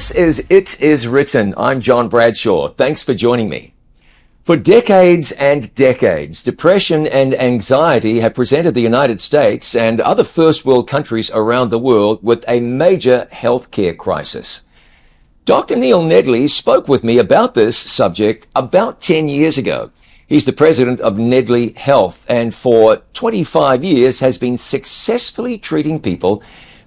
This is It Is Written. I'm John Bradshaw. Thanks for joining me. For decades and decades, depression and anxiety have presented the United States and other first world countries around the world with a major healthcare crisis. Dr. Neil Nedley spoke with me about this subject about 10 years ago. He's the president of Nedley Health and for 25 years has been successfully treating people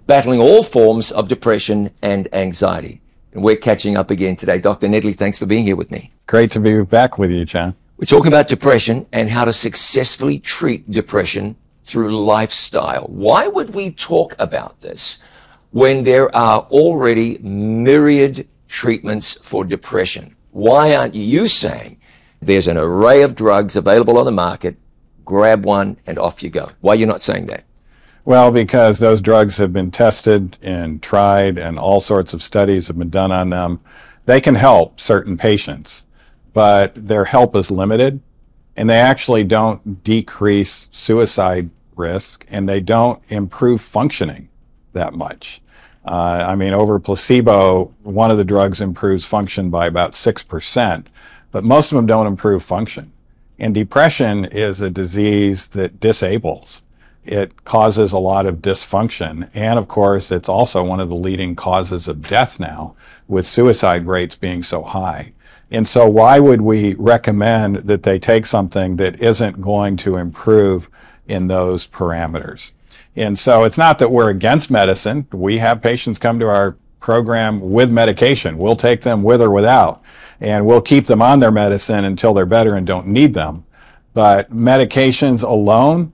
battling all forms of depression and anxiety. And we're catching up again today. Dr. Nedley, thanks for being here with me. Great to be back with you, John. We're talking about depression and how to successfully treat depression through lifestyle. Why would we talk about this when there are already myriad treatments for depression? Why aren't you saying there's an array of drugs available on the market. Grab one and off you go. Why are you not saying that? Well, because those drugs have been tested and tried and all sorts of studies have been done on them. They can help certain patients, but their help is limited and they actually don't decrease suicide risk and they don't improve functioning that much. Uh, I mean, over placebo, one of the drugs improves function by about 6% but most of them don't improve function. And depression is a disease that disables. It causes a lot of dysfunction. And of course, it's also one of the leading causes of death now, with suicide rates being so high. And so why would we recommend that they take something that isn't going to improve in those parameters? And so it's not that we're against medicine. We have patients come to our program with medication. We'll take them with or without and we'll keep them on their medicine until they're better and don't need them. But medications alone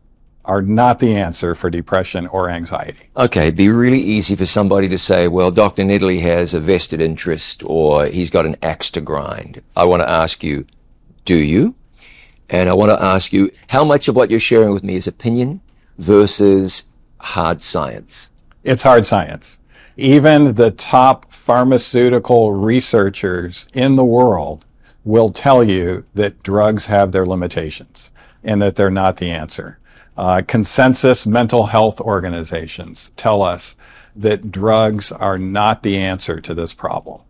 are not the answer for depression or anxiety. Okay, it'd be really easy for somebody to say, well, Dr. Nedley has a vested interest or he's got an axe to grind. I want to ask you, do you? And I want to ask you, how much of what you're sharing with me is opinion versus hard science? It's hard science. Even the top pharmaceutical researchers in the world will tell you that drugs have their limitations and that they're not the answer. Uh, consensus mental health organizations tell us that drugs are not the answer to this problem.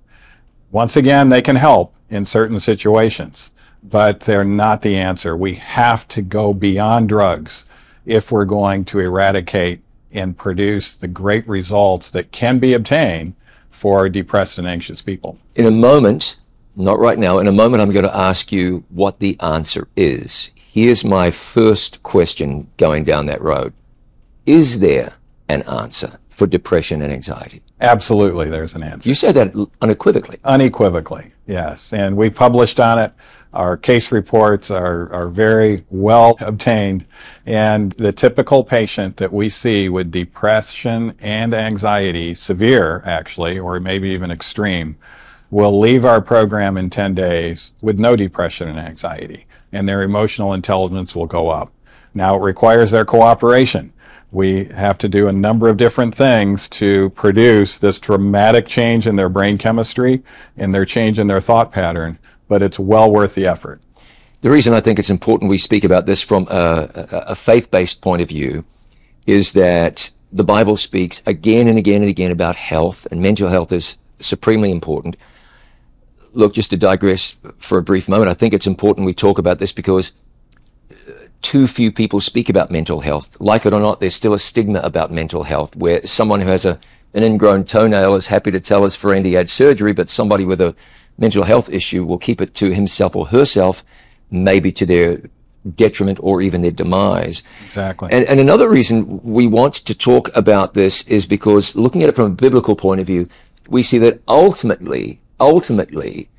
Once again, they can help in certain situations, but they're not the answer. We have to go beyond drugs if we're going to eradicate and produce the great results that can be obtained for depressed and anxious people. In a moment, not right now, in a moment, I'm going to ask you what the answer is. Here's my first question going down that road. Is there an answer for depression and anxiety? Absolutely, there's an answer. You said that unequivocally. Unequivocally, yes. And we've published on it. Our case reports are, are very well obtained. And the typical patient that we see with depression and anxiety, severe actually, or maybe even extreme, will leave our program in 10 days with no depression and anxiety. And their emotional intelligence will go up. Now it requires their cooperation. We have to do a number of different things to produce this dramatic change in their brain chemistry and their change in their thought pattern but it's well worth the effort. The reason I think it's important we speak about this from a, a, faith-based point of view is that the Bible speaks again and again and again about health, and mental health is supremely important. Look, just to digress for a brief moment, I think it's important we talk about this because uh, too few people speak about mental health. Like it or not, there's still a stigma about mental health where someone who has a, an ingrown toenail is happy to tell his friend he had surgery, but somebody with a mental health issue will keep it to himself or herself, maybe to their detriment or even their demise. Exactly. And, and another reason we want to talk about this is because looking at it from a biblical point of view, we see that ultimately, ultimately,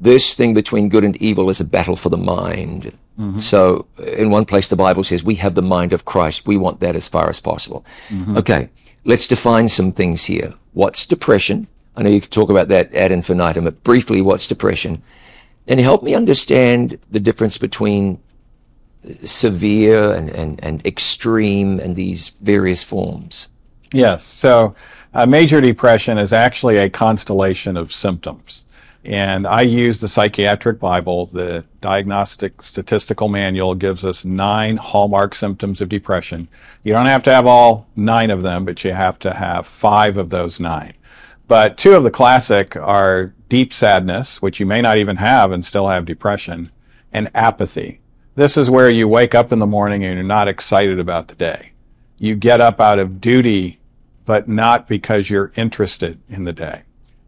this thing between good and evil is a battle for the mind. Mm-hmm. So in one place, the Bible says we have the mind of Christ. We want that as far as possible. Mm-hmm. Okay. Let's define some things here. What's depression? I know you could talk about that ad infinitum, but briefly, what's depression? And help me understand the difference between severe and, and, and extreme and these various forms. Yes. So, a major depression is actually a constellation of symptoms. And I use the Psychiatric Bible. The Diagnostic Statistical Manual gives us nine hallmark symptoms of depression. You don't have to have all nine of them, but you have to have five of those nine. But two of the classic are deep sadness, which you may not even have and still have depression, and apathy. This is where you wake up in the morning and you're not excited about the day. You get up out of duty, but not because you're interested in the day.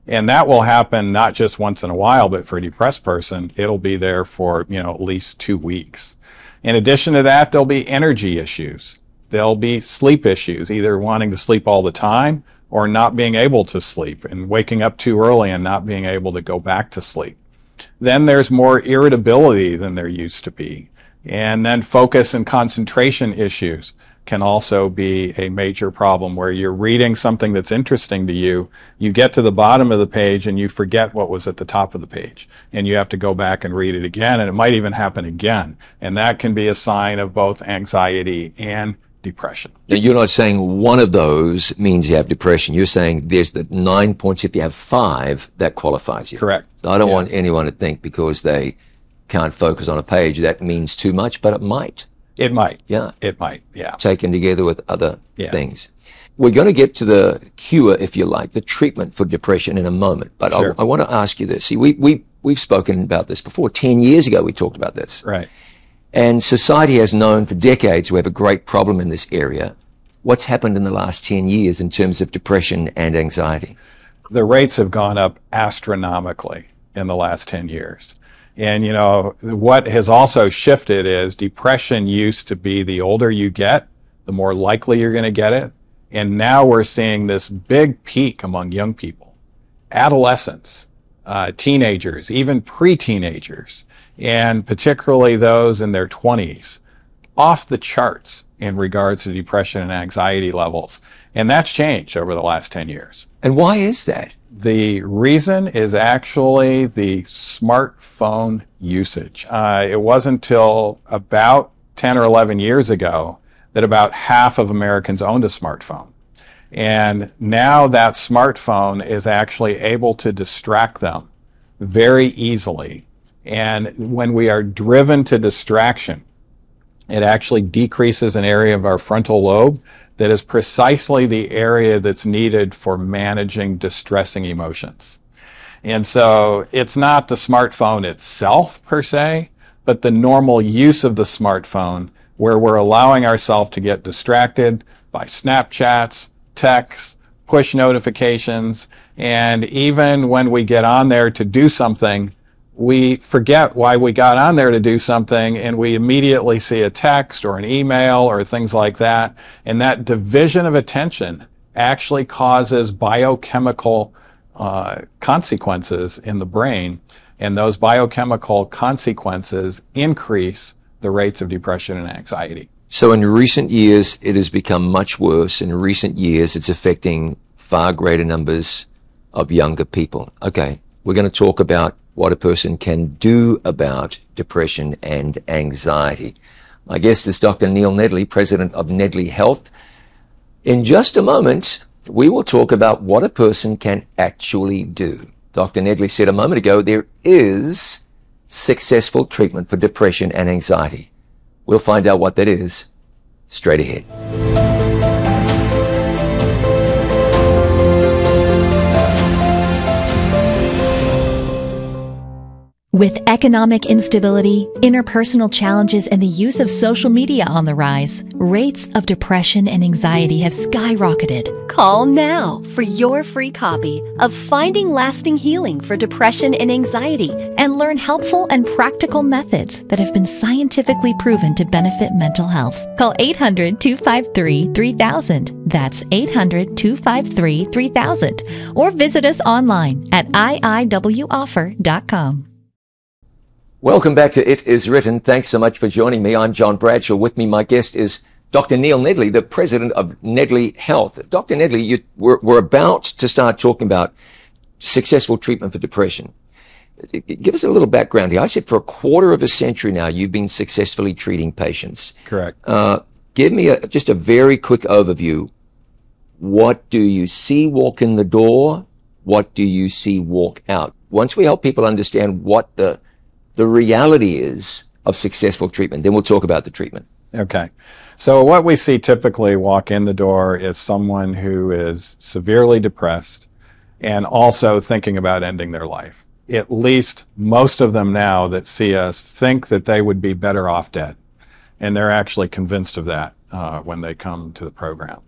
And that will happen not just once in a while, but for a depressed person, it'll be there for, you know, at least two weeks. In addition to that, there'll be energy issues. There'll be sleep issues, either wanting to sleep all the time or not being able to sleep and waking up too early and not being able to go back to sleep. Then there's more irritability than there used to be. And then focus and concentration issues can also be a major problem where you're reading something that's interesting to you, you get to the bottom of the page and you forget what was at the top of the page. And you have to go back and read it again, and it might even happen again. And that can be a sign of both anxiety and depression. Now, you're not saying one of those means you have depression. You're saying there's the nine points. If you have five, that qualifies you. Correct. So I don't Yes. want anyone to think because they can't focus on a page that means too much, but it might. It might. Yeah. It might. Yeah. Taken together with other Yeah. things. We're going to get to the cure, if you like, the treatment for depression in a moment. But Sure. I, I want to ask you this. See, we, we, we've spoken about this before. Ten years ago, we talked about this. Right. And society has known for decades we have a great problem in this area. What's happened in the last 10 years in terms of depression and anxiety? the rates have gone up astronomically in the last 10 years. And, you know, what has also shifted is depression used to be the older you get, the more likely you're going to get it. And now we're seeing this big peak among young people, adolescents, uh, teenagers, even pre teenagers, and particularly those in their 20s, off the charts in regards to depression and anxiety levels. And that's changed over the last 10 years. And why is that? The reason is actually the smartphone usage. Uh, it wasn't until about 10 or 11 years ago that about half of Americans owned a smartphone. And now that smartphone is actually able to distract them very easily. And when we are driven to distraction, it actually decreases an area of our frontal lobe that is precisely the area that's needed for managing distressing emotions. And so it's not the smartphone itself per se, but the normal use of the smartphone where we're allowing ourselves to get distracted by Snapchats, texts, push notifications, and even when we get on there to do something, we forget why we got on there to do something and we immediately see a text or an email or things like that. And that division of attention actually causes biochemical uh, consequences in the brain. And those biochemical consequences increase the rates of depression and anxiety. So in recent years, it has become much worse. In recent years, it's affecting far greater numbers of younger people. Okay. We're going to talk about what a person can do about depression and anxiety. My guest is Dr. Neil Nedley, president of Nedley Health. In just a moment, we will talk about what a person can actually do. Dr. Nedley said a moment ago there is successful treatment for depression and anxiety. We'll find out what that is straight ahead. With economic instability, interpersonal challenges, and the use of social media on the rise, rates of depression and anxiety have skyrocketed. Call now for your free copy of Finding Lasting Healing for Depression and Anxiety. and learn helpful and practical methods that have been scientifically proven to benefit mental health. Call 800 253 3000. That's 800 253 3000. Or visit us online at iiwoffer.com. Welcome back to It Is Written. Thanks so much for joining me. I'm John Bradshaw. With me, my guest is Dr. Neil Nedley, the president of Nedley Health. Dr. Nedley, you, we're, we're about to start talking about successful treatment for depression. Give us a little background here. I said for a quarter of a century now, you've been successfully treating patients. Correct. Uh, give me a, just a very quick overview. What do you see walk in the door? What do you see walk out? Once we help people understand what the the reality is of successful treatment, then we'll talk about the treatment. Okay. So what we see typically walk in the door is someone who is severely depressed and also thinking about ending their life. At least most of them now that see us think that they would be better off dead. And they're actually convinced of that uh, when they come to the program.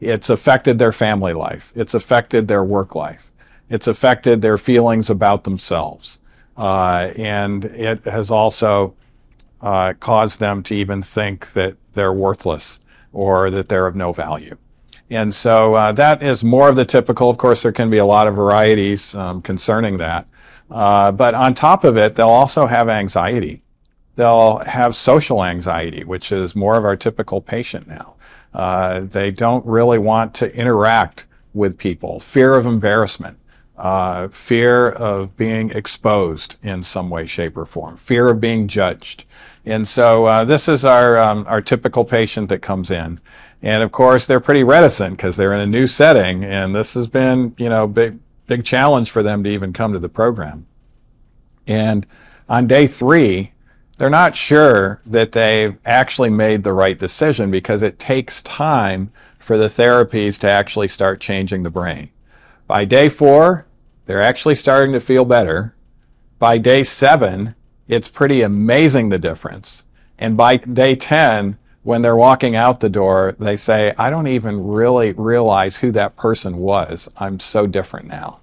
It's affected their family life. It's affected their work life. It's affected their feelings about themselves. Uh, and it has also uh, caused them to even think that they're worthless or that they're of no value. And so uh, that is more of the typical. Of course, there can be a lot of varieties um, concerning that. Uh, but on top of it, they'll also have anxiety. They'll have social anxiety, which is more of our typical patient now. Uh, they don't really want to interact with people. Fear of embarrassment, uh, fear of being exposed in some way, shape, or form, fear of being judged. And so uh, this is our um, our typical patient that comes in, and of course they're pretty reticent because they're in a new setting, and this has been you know big big challenge for them to even come to the program. And on day three, they're not sure that they've actually made the right decision because it takes time for the therapies to actually start changing the brain. By day four, they're actually starting to feel better. By day seven, it's pretty amazing the difference. And by day 10, when they're walking out the door, they say, I don't even really realize who that person was. I'm so different now.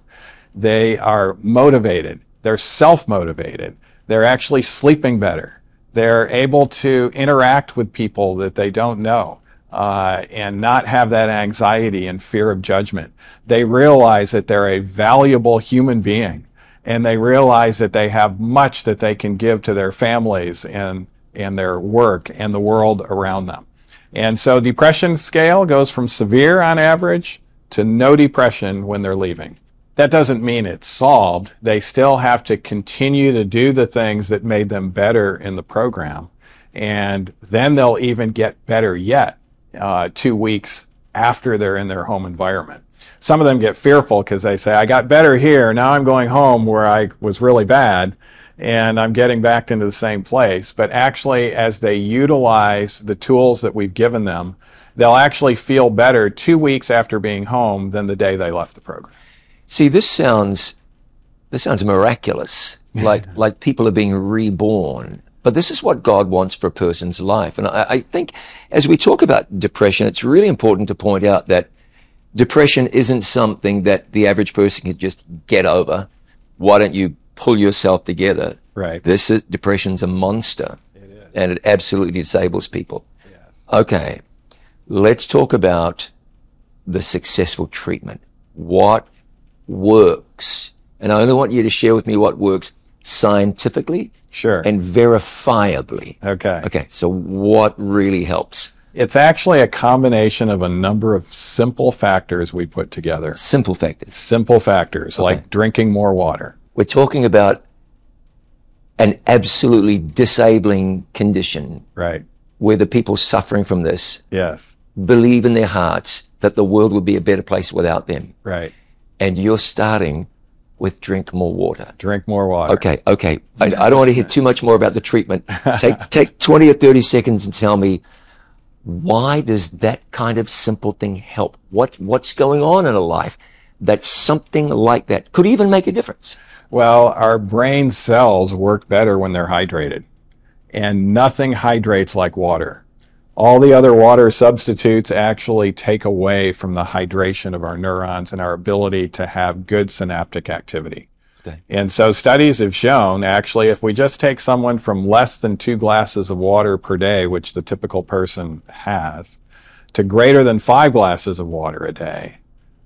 They are motivated. They're self motivated. They're actually sleeping better. They're able to interact with people that they don't know. Uh, and not have that anxiety and fear of judgment. They realize that they're a valuable human being and they realize that they have much that they can give to their families and, and their work and the world around them. And so depression scale goes from severe on average to no depression when they're leaving that doesn't mean it's solved. They still have to continue to do the things that made them better in the program. And then they'll even get better yet uh, two weeks after they're in their home environment. Some of them get fearful because they say, I got better here. Now I'm going home where I was really bad and I'm getting back into the same place. But actually, as they utilize the tools that we've given them, they'll actually feel better two weeks after being home than the day they left the program. See, this sounds this sounds miraculous, like like people are being reborn. But this is what God wants for a person's life. And I, I think as we talk about depression, it's really important to point out that depression isn't something that the average person can just get over. Why don't you pull yourself together? Right. This is depression's a monster. It is. And it absolutely disables people. Yes. Okay. Let's talk about the successful treatment. What works. And I only want you to share with me what works scientifically Sure. and verifiably. okay. Okay, so what really helps? It's actually a combination of a number of simple factors we put together. Simple factors. Simple factors like drinking more water. We're talking about an absolutely disabling condition Right. where the people suffering from this Yes. believe in their hearts that the world would be a better place without them. Right. And you're starting with drink more water. Drink more water. Okay, okay. I, I don't want to hear too much more about the treatment. Take take twenty or thirty seconds and tell me why does that kind of simple thing help? What what's going on in a life that something like that could even make a difference? Well, our brain cells work better when they're hydrated. And nothing hydrates like water. All the other water substitutes actually take away from the hydration of our neurons and our ability to have good synaptic activity. Okay. And so studies have shown actually if we just take someone from less than two glasses of water per day, which the typical person has, to greater than five glasses of water a day,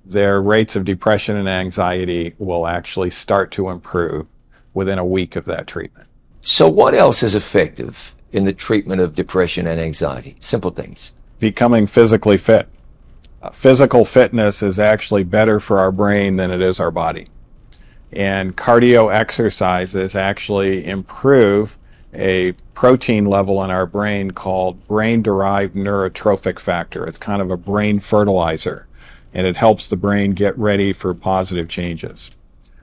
their rates of depression and anxiety will actually start to improve within a week of that treatment. So what else is effective in the treatment of depression and anxiety? Simple things. Becoming physically fit. Uh, physical fitness is actually better for our brain than it is our body. And cardio exercises actually improve a protein level in our brain called brain derived neurotrophic factor. It's kind of a brain fertilizer and it helps the brain get ready for positive changes.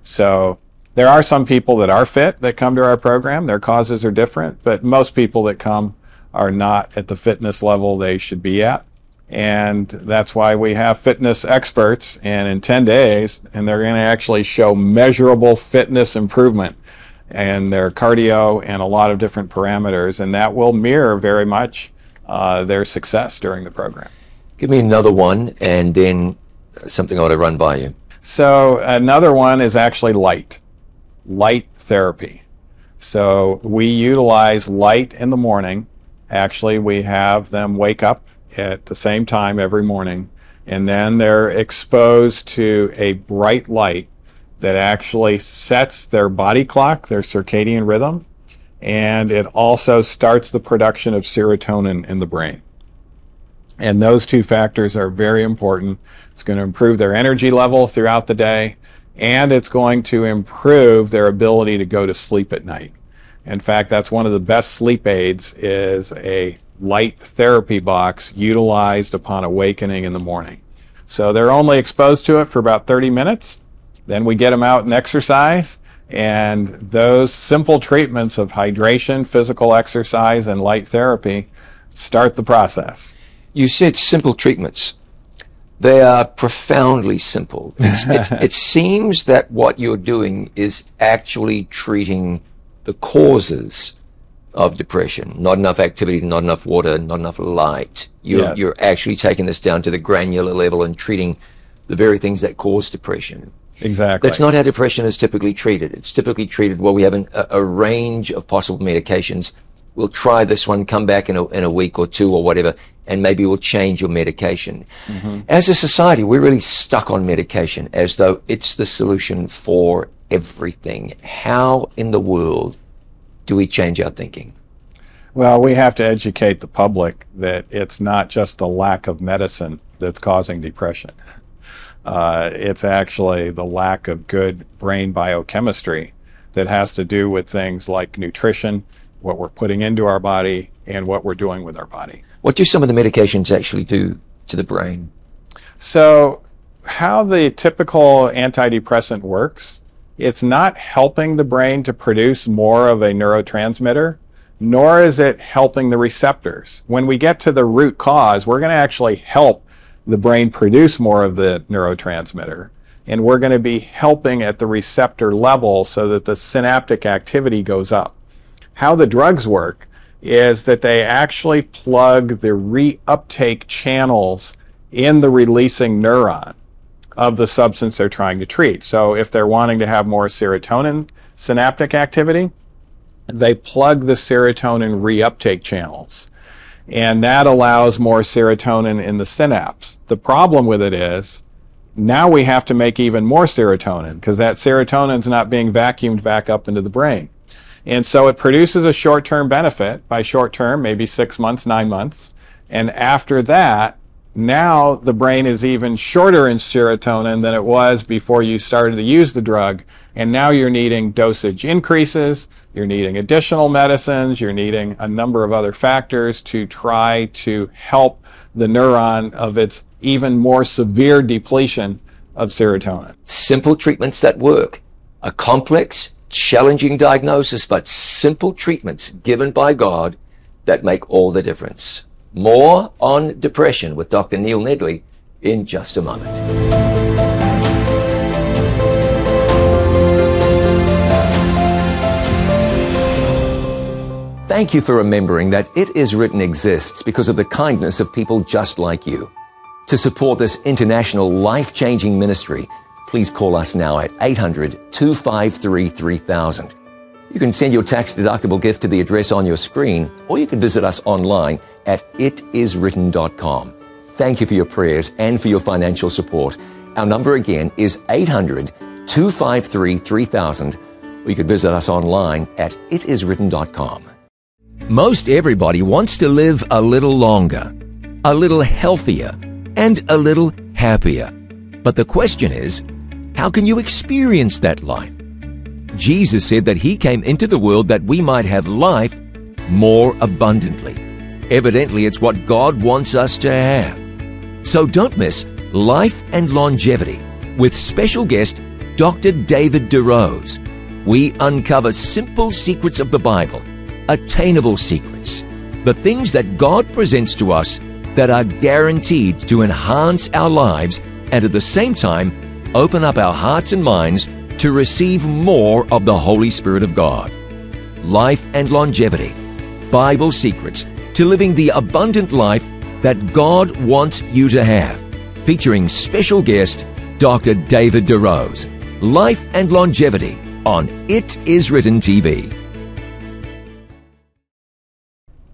So there are some people that are fit that come to our program. Their causes are different, but most people that come are not at the fitness level they should be at. And that's why we have fitness experts, and in 10 days, and they're going to actually show measurable fitness improvement and their cardio and a lot of different parameters, and that will mirror very much uh, their success during the program. Give me another one, and then something I want to run by you. So another one is actually light, light therapy. So we utilize light in the morning. Actually, we have them wake up at the same time every morning, and then they're exposed to a bright light that actually sets their body clock, their circadian rhythm, and it also starts the production of serotonin in the brain. And those two factors are very important. It's going to improve their energy level throughout the day, and it's going to improve their ability to go to sleep at night. In fact, that's one of the best sleep aids is a light therapy box utilized upon awakening in the morning. So they're only exposed to it for about 30 minutes. Then we get them out and exercise. And those simple treatments of hydration, physical exercise, and light therapy start the process. You said simple treatments. They are profoundly simple. It's, it's, it seems that what you're doing is actually treating the causes of depression. Not enough activity, not enough water, not enough light. You're, Yes. you're actually taking this down to the granular level and treating the very things that cause depression. Exactly. That's not how depression is typically treated. It's typically treated well. We have an, a, a range of possible medications. We'll try this one, come back in a, in a week or two or whatever, and maybe we'll change your medication. As a society, we're really stuck on medication as though it's the solution for everything. How in the world do we change our thinking? Well, we have to educate the public that it's not just the lack of medicine that's causing depression. Uh, it's actually the lack of good brain biochemistry that has to do with things like nutrition, what we're putting into our body, and what we're doing with our body. What do some of the medications actually do to the brain? So, how the typical antidepressant works, it's not helping the brain to produce more of a neurotransmitter, nor is it helping the receptors. When we get to the root cause, we're going to actually help the brain produce more of the neurotransmitter. And we're going to be helping at the receptor level so that the synaptic activity goes up. How the drugs work is that they actually plug the reuptake channels in the releasing neuron of the substance they're trying to treat. So if they're wanting to have more serotonin synaptic activity, they plug the serotonin reuptake channels. And that allows more serotonin in the synapse. The problem with it is now we have to make even more serotonin because that serotonin's not being vacuumed back up into the brain. And so it produces a short term benefit. By short term, maybe six months, nine months. And after that, now the brain is even shorter in serotonin than it was before you started to use the drug. And now you're needing dosage increases, you're needing additional medicines, you're needing a number of other factors to try to help the neuron of its even more severe depletion of serotonin. simple treatments that work. A complex, challenging diagnosis, but simple treatments given by God that make all the difference. More on depression with Dr. Neil Nedley in just a moment. Thank you for remembering that It Is Written exists because of the kindness of people just like you. To support this international life changing ministry, please call us now at 800 253 3000. You can send your tax deductible gift to the address on your screen, or you can visit us online at itiswritten.com. Thank you for your prayers and for your financial support. Our number again is 800 253 3000, or you could visit us online at itiswritten.com. Most everybody wants to live a little longer, a little healthier, and a little happier. But the question is, how can you experience that life? Jesus said that He came into the world that we might have life more abundantly. Evidently, it's what God wants us to have. So don't miss Life and Longevity with special guest Dr. David DeRose. We uncover simple secrets of the Bible, attainable secrets, the things that God presents to us that are guaranteed to enhance our lives and at the same time open up our hearts and minds to receive more of the Holy Spirit of God. Life and longevity, Bible secrets to living the abundant life that God wants you to have. Featuring special guest Dr. David DeRose. Life and longevity on It Is Written TV.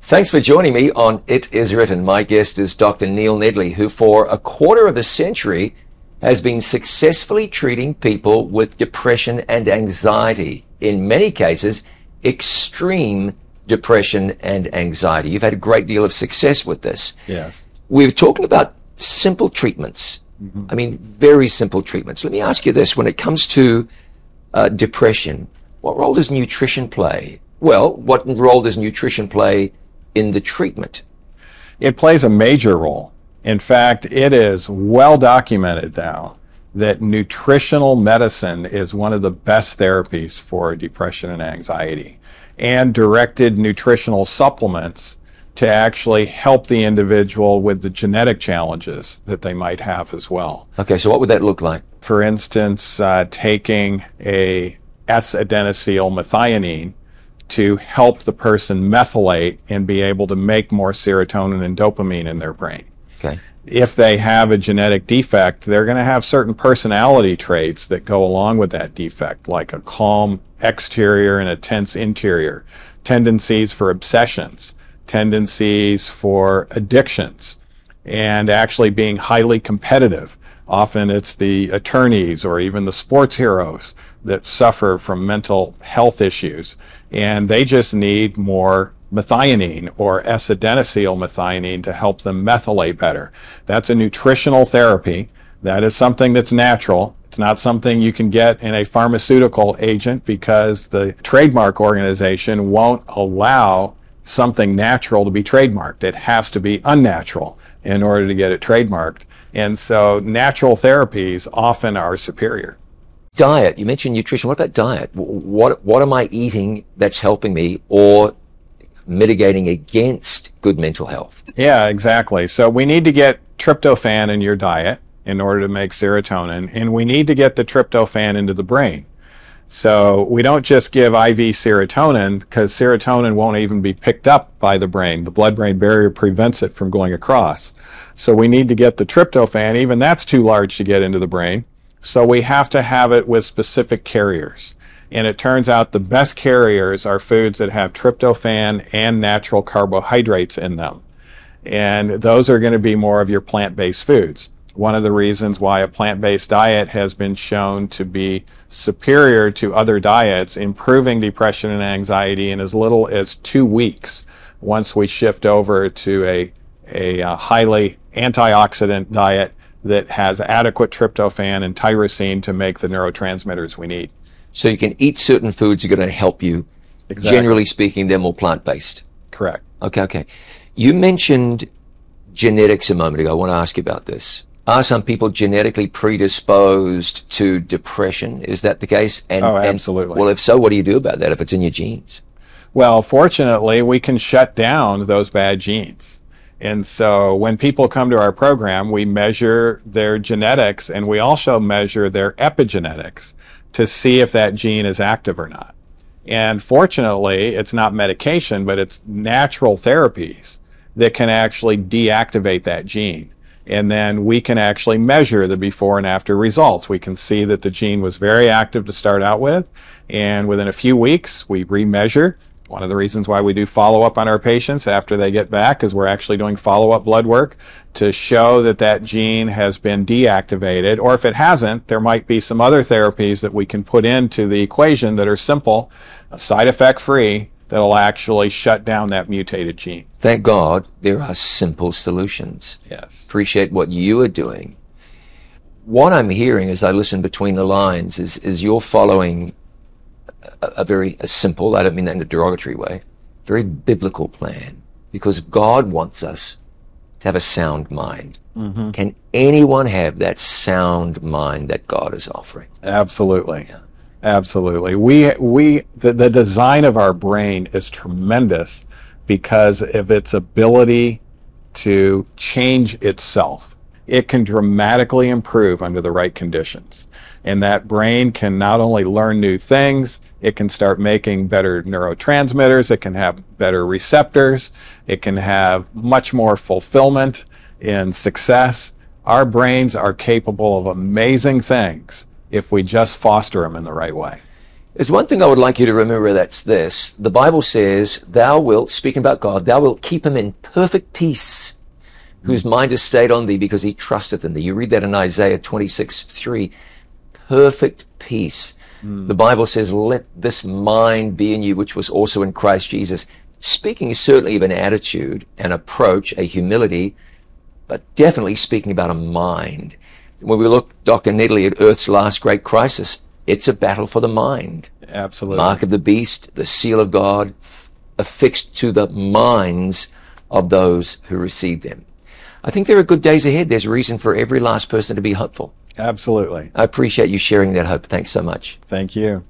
Thanks for joining me on It Is Written. My guest is Dr. Neil Nedley, who for a quarter of a century has been successfully treating people with depression and anxiety. In many cases, extreme depression and anxiety. You've had a great deal of success with this. Yes. We're talking about simple treatments. Mm-hmm. I mean, very simple treatments. Let me ask you this when it comes to uh, depression, what role does nutrition play? Well, what role does nutrition play in the treatment? It plays a major role. In fact, it is well documented now that nutritional medicine is one of the best therapies for depression and anxiety. And directed nutritional supplements to actually help the individual with the genetic challenges that they might have as well. Okay, so what would that look like? For instance, uh, taking a S-adenosyl methionine to help the person methylate and be able to make more serotonin and dopamine in their brain. Okay. If they have a genetic defect, they're going to have certain personality traits that go along with that defect, like a calm exterior and a tense interior, tendencies for obsessions, tendencies for addictions, and actually being highly competitive. Often it's the attorneys or even the sports heroes that suffer from mental health issues, and they just need more methionine or S-adenosyl methionine to help them methylate better. That's a nutritional therapy. That is something that's natural. It's not something you can get in a pharmaceutical agent because the trademark organization won't allow something natural to be trademarked. It has to be unnatural in order to get it trademarked. And so natural therapies often are superior. Diet. You mentioned nutrition. What about diet? What what am I eating that's helping me or mitigating against good mental health? Yeah, exactly. So we need to get tryptophan in your diet in order to make serotonin, and we need to get the tryptophan into the brain. So we don't just give IV serotonin because serotonin won't even be picked up by the brain. The blood brain barrier prevents it from going across. So we need to get the tryptophan, even that's too large to get into the brain. So we have to have it with specific carriers. And it turns out the best carriers are foods that have tryptophan and natural carbohydrates in them. And those are going to be more of your plant based foods one of the reasons why a plant-based diet has been shown to be superior to other diets, improving depression and anxiety in as little as two weeks once we shift over to a, a, a highly antioxidant diet that has adequate tryptophan and tyrosine to make the neurotransmitters we need. So you can eat certain foods that are going to help you. Exactly. Generally speaking, they're more plant-based. Correct. Okay, okay. You mentioned genetics a moment ago. I want to ask you about this. Are some people genetically predisposed to depression? Is that the case? And, oh, absolutely. And, well, if so, what do you do about that if it's in your genes? Well, fortunately, we can shut down those bad genes. And so when people come to our program, we measure their genetics and we also measure their epigenetics to see if that gene is active or not. And fortunately, it's not medication, but it's natural therapies that can actually deactivate that gene and then we can actually measure the before and after results. We can see that the gene was very active to start out with, and within a few weeks, we remeasure. One of the reasons why we do follow up on our patients after they get back is we're actually doing follow up blood work to show that that gene has been deactivated, or if it hasn't, there might be some other therapies that we can put into the equation that are simple, side effect free, that'll actually shut down that mutated gene. Thank God there are simple solutions. Yes. Appreciate what you are doing. What I'm hearing as I listen between the lines is, is you're following a, a very a simple, I don't mean that in a derogatory way, very biblical plan because God wants us to have a sound mind. Mm-hmm. Can anyone have that sound mind that God is offering? Absolutely. Yeah. Absolutely. We we the, the design of our brain is tremendous because of its ability to change itself. It can dramatically improve under the right conditions. And that brain can not only learn new things, it can start making better neurotransmitters, it can have better receptors, it can have much more fulfillment in success. Our brains are capable of amazing things if we just foster them in the right way. There's one thing I would like you to remember that's this. The Bible says, Thou wilt, speaking about God, thou wilt keep him in perfect peace, whose hmm. mind is stayed on thee because he trusteth in thee. You read that in Isaiah 26 3. Perfect peace. Mm. The Bible says, Let this mind be in you, which was also in Christ Jesus. Speaking certainly of an attitude, an approach, a humility, but definitely speaking about a mind. When we look, Dr. Nedley, at Earth's last great crisis, it's a battle for the mind. Absolutely. Mark of the beast, the seal of God, f- affixed to the minds of those who receive them. I think there are good days ahead. There's reason for every last person to be hopeful. Absolutely. I appreciate you sharing that hope. Thanks so much. Thank you.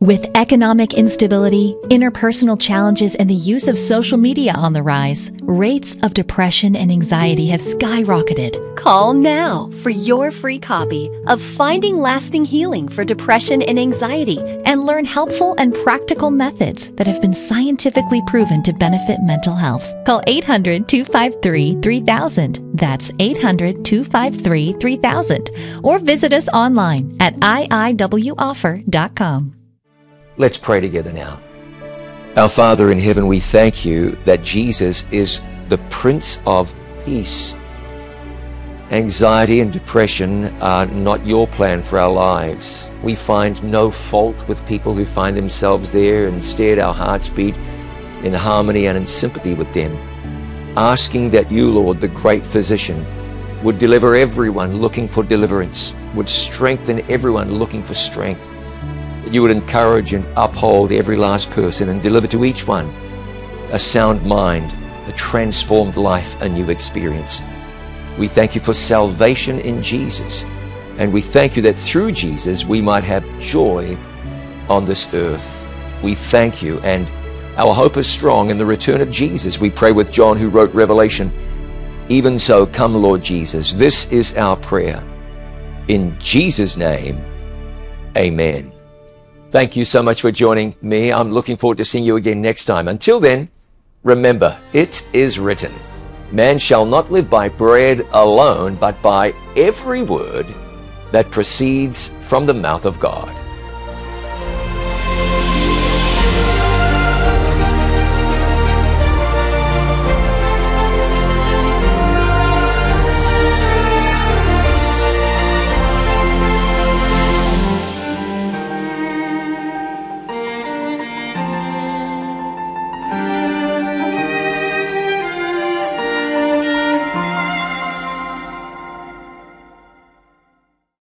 With economic instability, interpersonal challenges, and the use of social media on the rise, rates of depression and anxiety have skyrocketed. Call now for your free copy of Finding Lasting Healing for Depression and Anxiety and learn helpful and practical methods that have been scientifically proven to benefit mental health. Call 800 253 3000. That's 800 253 3000. Or visit us online at iiwoffer.com. Let's pray together now. Our Father in heaven, we thank you that Jesus is the Prince of Peace. Anxiety and depression are not your plan for our lives. We find no fault with people who find themselves there. Instead, our hearts beat in harmony and in sympathy with them, asking that you, Lord, the great physician, would deliver everyone looking for deliverance, would strengthen everyone looking for strength that you would encourage and uphold every last person and deliver to each one a sound mind, a transformed life, a new experience. We thank you for salvation in Jesus. And we thank you that through Jesus we might have joy on this earth. We thank you. And our hope is strong in the return of Jesus. We pray with John, who wrote Revelation. Even so, come, Lord Jesus. This is our prayer. In Jesus' name, amen. Thank you so much for joining me. I'm looking forward to seeing you again next time. Until then, remember, it is written, Man shall not live by bread alone, but by every word that proceeds from the mouth of God.